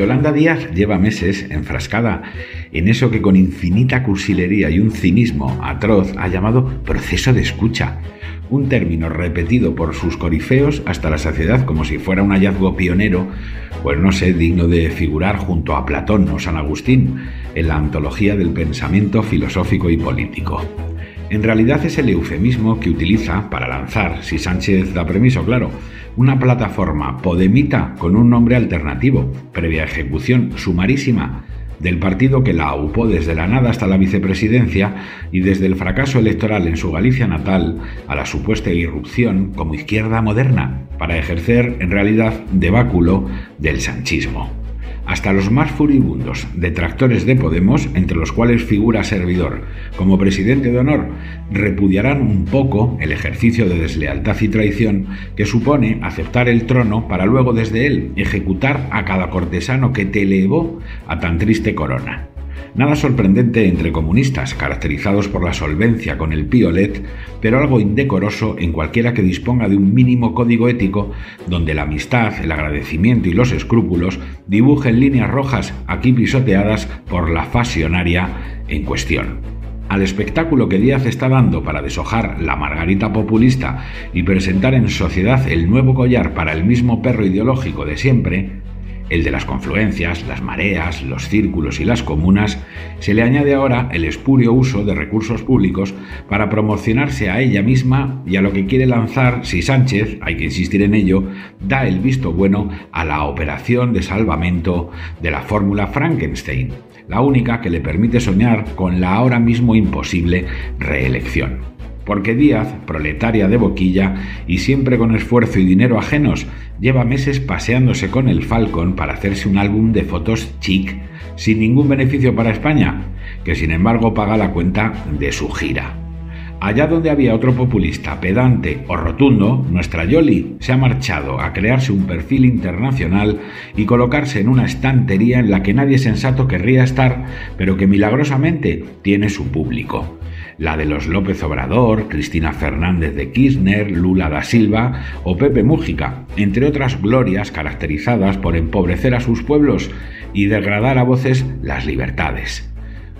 Yolanda Díaz lleva meses enfrascada en eso que con infinita cursilería y un cinismo atroz ha llamado proceso de escucha, un término repetido por sus corifeos hasta la saciedad como si fuera un hallazgo pionero, pues no sé, digno de figurar junto a Platón o San Agustín en la antología del pensamiento filosófico y político. En realidad es el eufemismo que utiliza para lanzar, si Sánchez da permiso, claro, una plataforma podemita con un nombre alternativo, previa ejecución sumarísima del partido que la aupó desde la nada hasta la vicepresidencia y desde el fracaso electoral en su Galicia natal a la supuesta irrupción como izquierda moderna, para ejercer en realidad de báculo del sanchismo hasta los más furibundos detractores de Podemos, entre los cuales figura servidor como presidente de honor, repudiarán un poco el ejercicio de deslealtad y traición que supone aceptar el trono para luego desde él ejecutar a cada cortesano que te elevó a tan triste corona. Nada sorprendente entre comunistas, caracterizados por la solvencia con el piolet, pero algo indecoroso en cualquiera que disponga de un mínimo código ético donde la amistad, el agradecimiento y los escrúpulos dibujen líneas rojas aquí pisoteadas por la fasionaria en cuestión. Al espectáculo que Díaz está dando para deshojar la margarita populista y presentar en sociedad el nuevo collar para el mismo perro ideológico de siempre, el de las confluencias, las mareas, los círculos y las comunas, se le añade ahora el espurio uso de recursos públicos para promocionarse a ella misma y a lo que quiere lanzar si Sánchez, hay que insistir en ello, da el visto bueno a la operación de salvamento de la fórmula Frankenstein, la única que le permite soñar con la ahora mismo imposible reelección porque Díaz, proletaria de boquilla y siempre con esfuerzo y dinero ajenos, lleva meses paseándose con el Falcon para hacerse un álbum de fotos chic, sin ningún beneficio para España, que sin embargo paga la cuenta de su gira. Allá donde había otro populista pedante o rotundo, nuestra Yoli se ha marchado a crearse un perfil internacional y colocarse en una estantería en la que nadie sensato querría estar, pero que milagrosamente tiene su público la de los López Obrador, Cristina Fernández de Kirchner, Lula da Silva o Pepe Mújica, entre otras glorias caracterizadas por empobrecer a sus pueblos y degradar a voces las libertades.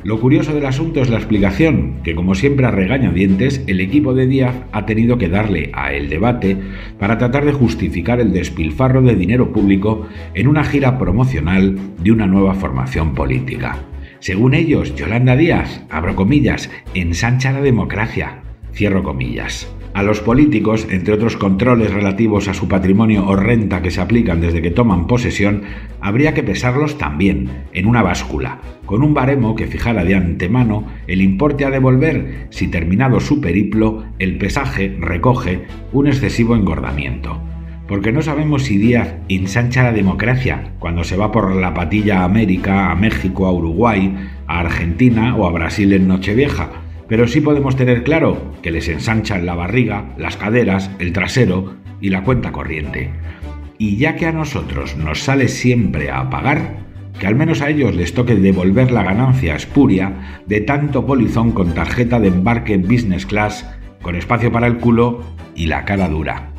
Lo curioso del asunto es la explicación, que como siempre a regañadientes, el equipo de Díaz ha tenido que darle a el debate para tratar de justificar el despilfarro de dinero público en una gira promocional de una nueva formación política. Según ellos, Yolanda Díaz, abro comillas, ensancha la democracia, cierro comillas. A los políticos, entre otros controles relativos a su patrimonio o renta que se aplican desde que toman posesión, habría que pesarlos también, en una báscula, con un baremo que fijara de antemano el importe a devolver si terminado su periplo el pesaje recoge un excesivo engordamiento porque no sabemos si Díaz ensancha la democracia cuando se va por la patilla a América, a México, a Uruguay, a Argentina o a Brasil en Nochevieja, pero sí podemos tener claro que les ensanchan la barriga, las caderas, el trasero y la cuenta corriente. Y ya que a nosotros nos sale siempre a pagar, que al menos a ellos les toque devolver la ganancia espuria de tanto polizón con tarjeta de embarque en business class, con espacio para el culo y la cara dura.